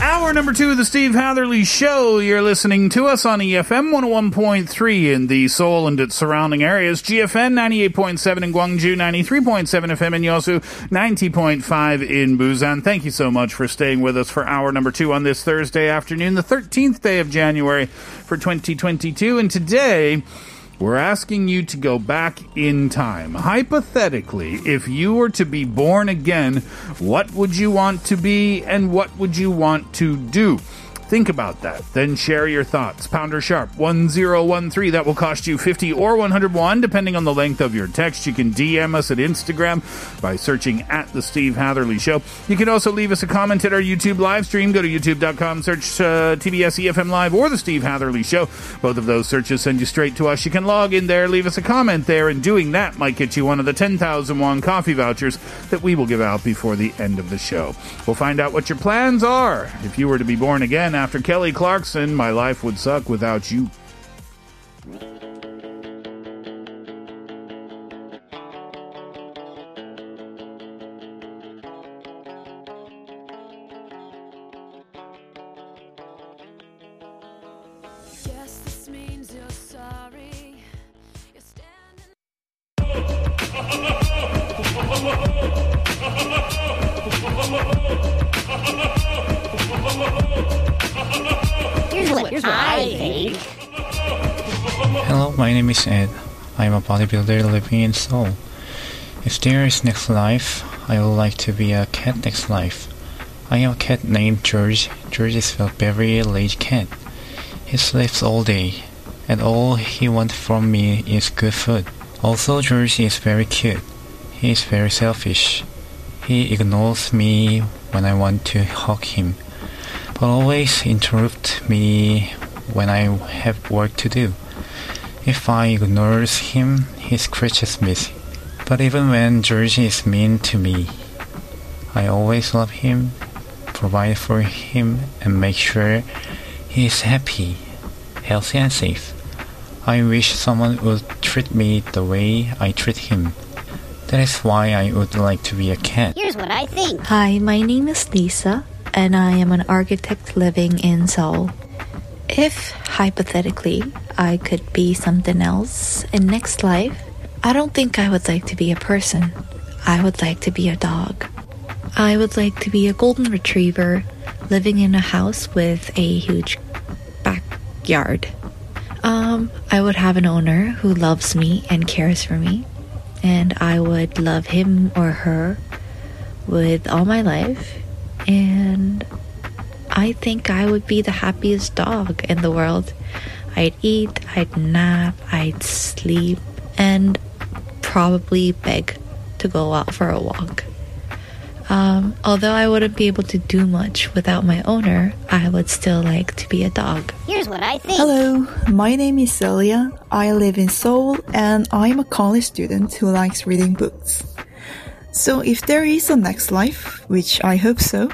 Hour number two of the Steve Hatherley Show. You're listening to us on EFM 101.3 in the Seoul and its surrounding areas, GFN 98.7 in Gwangju, 93.7 FM in Yosu, 90.5 in Busan. Thank you so much for staying with us for hour number two on this Thursday afternoon, the 13th day of January for 2022. And today, we're asking you to go back in time. Hypothetically, if you were to be born again, what would you want to be and what would you want to do? Think about that. Then share your thoughts. Pounder Sharp 1013. That will cost you 50 or 101, depending on the length of your text. You can DM us at Instagram by searching at The Steve Hatherley Show. You can also leave us a comment at our YouTube live stream. Go to youtube.com, search uh, TBS EFM Live or The Steve Hatherley Show. Both of those searches send you straight to us. You can log in there, leave us a comment there, and doing that might get you one of the 10,000 won coffee vouchers that we will give out before the end of the show. We'll find out what your plans are. If you were to be born again after Kelly Clarkson, my life would suck without you. Hello, my name is Ed. I'm a bodybuilder living in Seoul. If there is next life, I would like to be a cat next life. I have a cat named George. George is a very lazy cat. He sleeps all day, and all he wants from me is good food. Also, George is very cute. He is very selfish. He ignores me when I want to hug him, but always interrupt me when I have work to do. If I ignore him, he scratches me. But even when George is mean to me, I always love him, provide for him, and make sure he is happy, healthy, and safe. I wish someone would treat me the way I treat him. That is why I would like to be a cat. Here's what I think. Hi, my name is Lisa, and I am an architect living in Seoul. If, hypothetically, I could be something else in next life, I don't think I would like to be a person. I would like to be a dog. I would like to be a golden retriever living in a house with a huge backyard. Um, I would have an owner who loves me and cares for me, and I would love him or her with all my life, and I think I would be the happiest dog in the world. I'd eat, I'd nap, I'd sleep, and probably beg to go out for a walk. Um, although I wouldn't be able to do much without my owner, I would still like to be a dog. Here's what I think. Hello, my name is Celia. I live in Seoul and I'm a college student who likes reading books. So if there is a next life, which I hope so,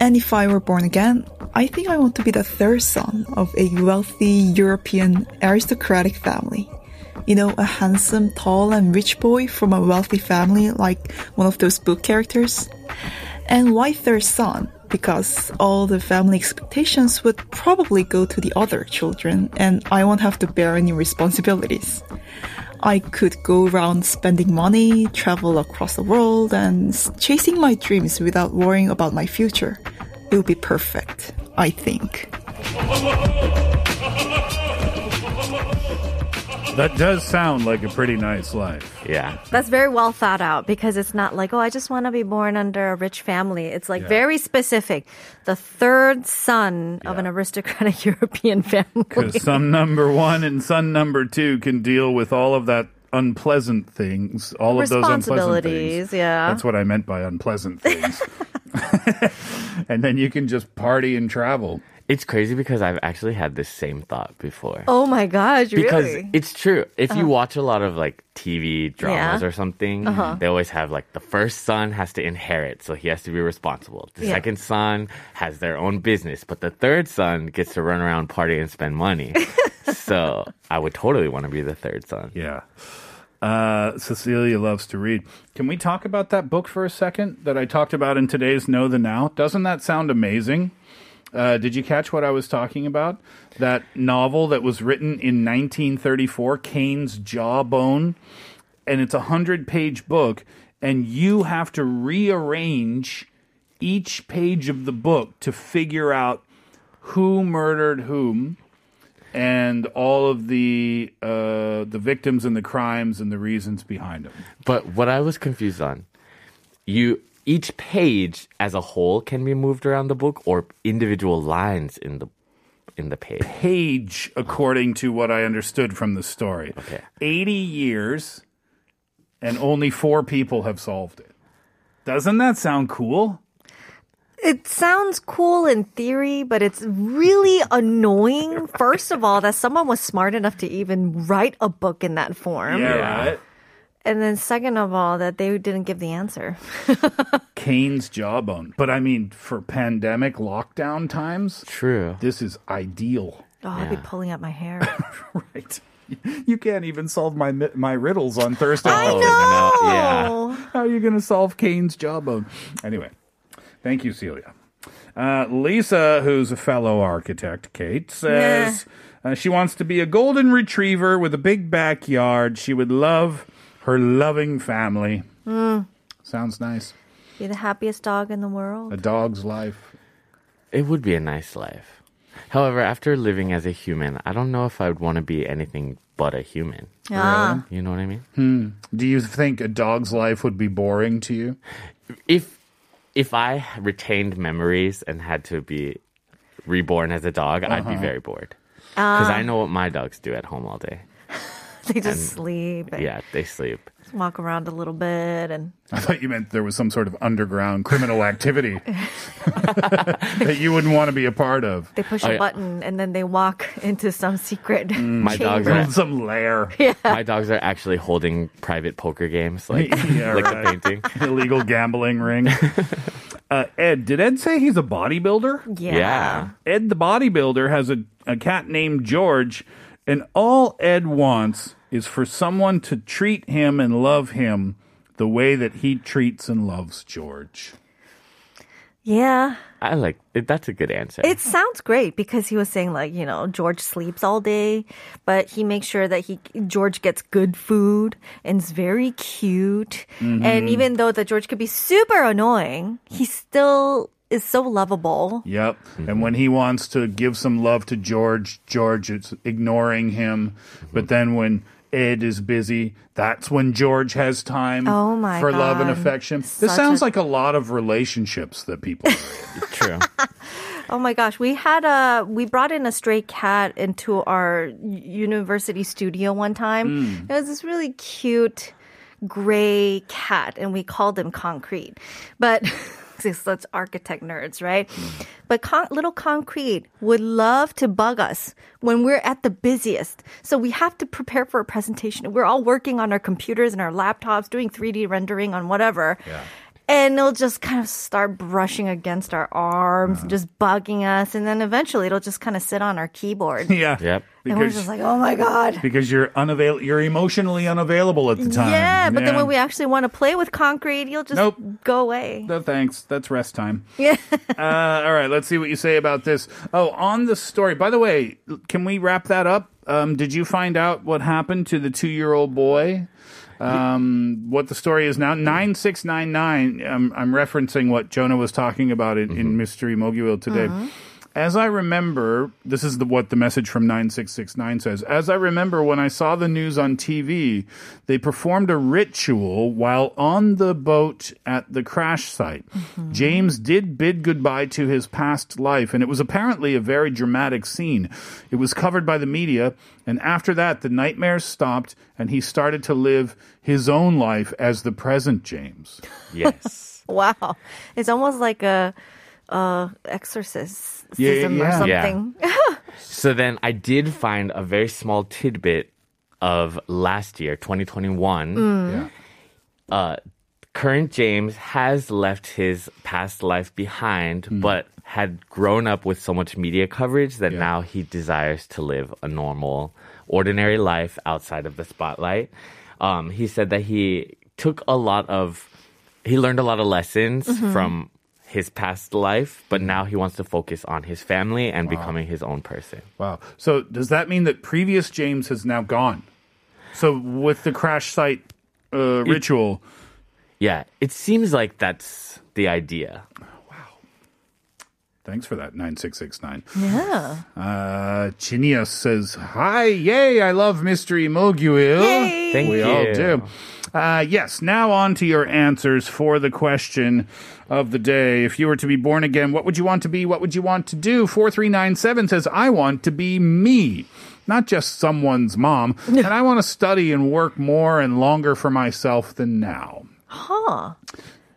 and if I were born again, I think I want to be the third son of a wealthy European aristocratic family. You know, a handsome, tall, and rich boy from a wealthy family like one of those book characters. And why third son? Because all the family expectations would probably go to the other children, and I won't have to bear any responsibilities. I could go around spending money, travel across the world, and chasing my dreams without worrying about my future. It would be perfect, I think. That does sound like a pretty nice life. Yeah. That's very well thought out because it's not like, oh, I just want to be born under a rich family. It's like Yeah. very specific. The third son of an aristocratic European family. Because son number one and son number two can deal with all of that unpleasant things, all of those unpleasant Responsibilities, things. yeah. That's what I meant by unpleasant things. and then you can just party and travel. It's crazy because I've actually had this same thought before. Oh my gosh, because really? it's true. If you Uh-huh. watch a lot of like TV dramas Yeah. or something, Uh-huh. they always have like the first son has to inherit, so he has to be responsible. The Yeah. second son has their own business, but the third son gets to run around, party, and spend money. so I would totally want to be the third son. Yeah. Uh, Cecilia loves to read. Can we talk about that book for a second that I talked about in today's Know the Now? Doesn't that sound amazing? Uh, did you catch what I was talking about? That novel that was written in 1934, Cain's Jawbone, and it's a hundred page book, and you have to rearrange each page of the book to figure out who murdered whom and all of the uh, the victims and the crimes and the reasons behind them. But what I was confused on, you each page as a whole can be moved around the book, or individual lines in the in the page. Page, according to what I understood from the story, Okay. eighty years, and only four people have solved it. Doesn't that sound cool? It sounds cool in theory, but it's really annoying. First of all, that someone was smart enough to even write a book in that form. Yeah, right. And then second of all, that they didn't give the answer. Cain's jawbone. But I mean, for pandemic lockdown times, true. This is ideal. Oh, I'd be pulling out my hair. right. You can't even solve my my riddles on Thursday. I morning. know. Yeah. How are you going to solve Cain's jawbone? Anyway, thank you, Celia. Uh, Lisa, who's a fellow architect, Kate, says uh, she wants to be a golden retriever with a big backyard. She would love her loving family. Mm, Sounds nice. be the happiest dog in the world. A dog's life. It would be a nice life. However, after living as a human, I don't know if I would want to be anything but a human. Ah. You know what I mean? Hmm. Do you think a dog's life would be boring to you? If if I retained memories and had to be reborn as a dog, I'd be Uh-huh. very bored. Because Ah. I know what my dogs do at home all day. they just And- sleep and Yeah, they sleep. walk around a little bit and I thought you meant there was some sort of underground criminal activity that you wouldn't want to be a part of. they push Oh, a yeah. button and then they walk into some secret My dogs are Build some lair. Yeah. my dogs are actually holding private poker games, like Yeah, like right. a painting. Illegal gambling ring. Uh, Ed, did Ed say he's a bodybuilder? Yeah. Yeah. Ed the bodybuilder has a, a cat named George, and all Ed wants is for someone to treat him and love him the way that he treats and loves George. Yeah. I like it. That's a good answer. It sounds great because he was saying like, you know, George sleeps all day, but he makes sure that he George gets good food and is very cute. And mm-hmm. even though that George could be super annoying, he still is so lovable. Yep. And mm-hmm. when he wants to give some love to George, George is ignoring him. Mm-hmm. But then when Ed is busy, that's when George has time Oh my for love and God. affection. This sounds a- like a lot of relationships that people True. Oh my gosh, we had a we brought in a stray cat into our university studio one time. Mm. It was this really cute gray cat and we called him Concrete. But that's architect nerds, right? But con- little Concrete would love to bug us when we're at the busiest. So we have to prepare for a presentation. We're all working on our computers and our laptops, doing 3D rendering on whatever. And it'll just kind of start brushing against our arms, just bugging us. And then eventually it'll just kind of sit on our keyboard. Yeah. Yep. and we're just like, oh my God. because you're unavail you're emotionally unavailable at the time. Yeah, but then when we actually want to play with concrete, you'll just Nope. go away. No thanks. That's rest time. Yeah. Uh, all right, let's see what you say about this. Oh, on the story. By the way, can we wrap that up? Um, did you find out what happened to the two-year-old boy? Um, what the story is now? Nine six nine nine. I'm I'm referencing what Jonah was talking about in, in Mystery Mogul today. As I remember, this is the, what the message from 9669 says. As I remember when I saw the news on TV, they performed a ritual while on the boat at the crash site. Mm-hmm. James did bid goodbye to his past life, and it was apparently a very dramatic scene. It was covered by the media, and after that, the nightmares stopped, and he started to live his own life as the present James. Yes. Wow. It's almost like a uh exorcism Yeah, or yeah. something. So then I did find a very small tidbit of last year, 2021. Yeah. Uh, current James has left his past life behind, but had grown up with so much media coverage that now he desires to live a normal, ordinary life outside of the spotlight. Um, he said that he took a lot of, he learned a lot of lessons Mhm. from his past life, but now he wants to focus on his family and becoming his own person. Wow. So does that mean that previous James has now gone? So with the crash site uh, ritual, Yeah, it seems like that's the idea. Thanks for that, 9669. Yeah. Uh, Chinias says, Hi, yay, I love Mystery Mogul. Yay. Thank we all do. Uh, yes, now on to your answers for the question of the day. If you were to be born again, what would you want to be? What would you want to do? 4397 says, I want to be me. Not just someone's mom. and I want to study and work more and longer for myself than now. Huh.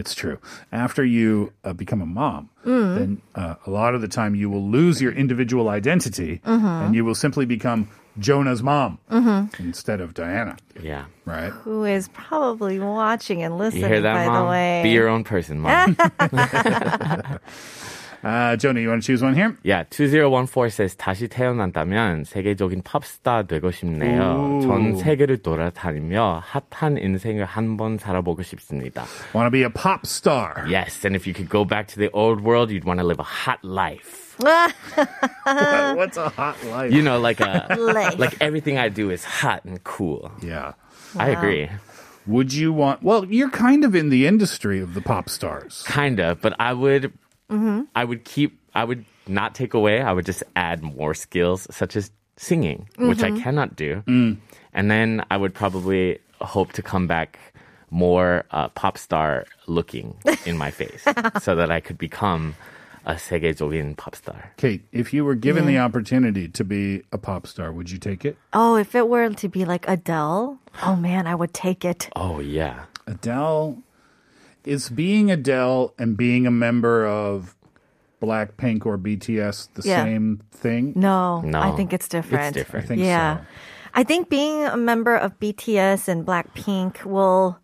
It's true. After you uh, become a mom, Mm. then uh, a lot of the time you will lose your individual identity Mhm. and you will simply become Jonah's mom Mhm. instead of Diana. Yeah. Right? Who is probably watching and listening, You listening, hear that, by mom? the way. Be your own person, mom. Uh, Jonah, you want to choose one here? Yeah, 2014 says 다시 태어난다면 세계적인 팝스타 되고 싶네요. 오. 전 세계를 돌아다니며 핫한 인생을 한 번 살아보고 싶습니다. Want to be a pop star? Yes, and if you could go back to the old world, you'd want to live a hot life. What's a hot life? You know, like a Life. like everything I do is hot and cool. Yeah. I Wow. agree. Would you want? Well, you're kind of in the industry of the pop stars. Kinda, but I would Mm-hmm. I would keep I would not take away. I would just add more skills such as singing, which I Mhm. cannot do. Mm. And then I would probably hope to come back more uh, pop star looking in my face so that I could become a 세계적인 pop star. Kate, if you were given the Yeah. opportunity to be a pop star, would you take it? Oh, if it were to be like Adele, oh man, I would take it. Oh yeah. Adele is being Adele and being a member of Blackpink or BTS the Yeah. same thing? No, No, I think it's different. it's different. I think yeah. so. I think being a member of BTS and Blackpink will,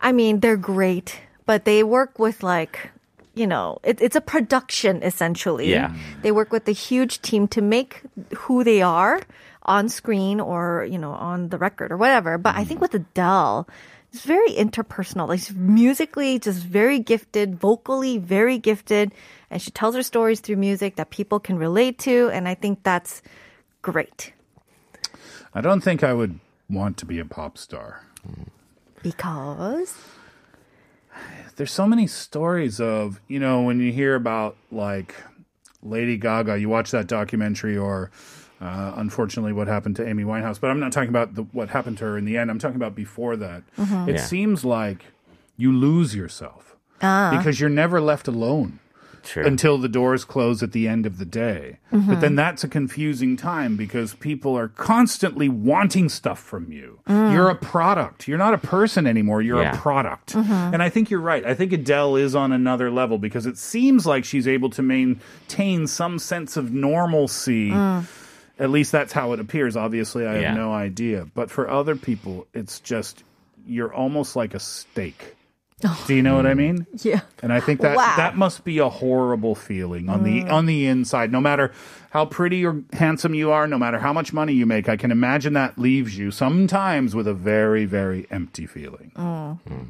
I mean, they're great, but they work with like, you know, it, it's a production essentially. Yeah. They work with a huge team to make who they are on screen or, you know, on the record or whatever. But I think mm. with Adele, it's very interpersonal. Like she's musically just very gifted, vocally very gifted, and she tells her stories through music that people can relate to, and I think that's great. I don't think I would want to be a pop star. Because There's so many stories of, you know, when you hear about like Lady Gaga, you watch that documentary or uh, unfortunately what happened to Amy Winehouse, but I'm not talking about the, what happened to her in the end. I'm talking about before that. Mhm. It Yeah. seems like you lose yourself Ah. because you're never left alone. True. until the doors close at the end of the day. But then that's a confusing time because people are constantly wanting stuff from you. You're a product. You're not a person anymore. You're Yeah. a product. And I think you're right. I think Adele is on another level because it seems like she's able to maintain some sense of normalcy. At least that's how it appears. Obviously, I Yeah. have no idea. But for other people, it's just you're almost like a steak. Oh. Do you know what I mean? yeah. And I think that Wow. that must be a horrible feeling on the uh. on the inside. No matter how pretty or handsome you are, no matter how much money you make, I can imagine that leaves you sometimes with a very very empty feeling. Oh. Hmm.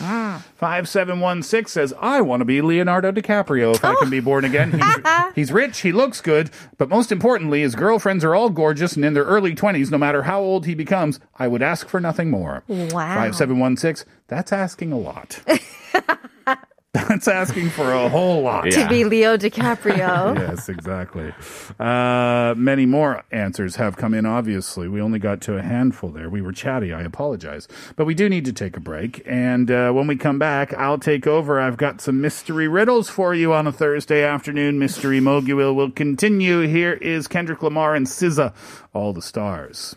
Ah. Five seven one six says, "I want to be Leonardo DiCaprio if I can be born again. He's, he's rich, he looks good, but most importantly, his girlfriends are all gorgeous and in their early twenties. No matter how old he becomes, I would ask for nothing more." Wow. Five seven one six. That's asking a lot. That's asking for a whole lot. To be Leo DiCaprio. yes, exactly. Uh, many more answers have come in, obviously. We only got to a handful there. We were chatty. I apologize. But we do need to take a break. And uh, when we come back, I'll take over. I've got some mystery riddles for you on a Thursday afternoon. Mystery Mogul will continue. Here is Kendrick Lamar and SZA, All the Stars.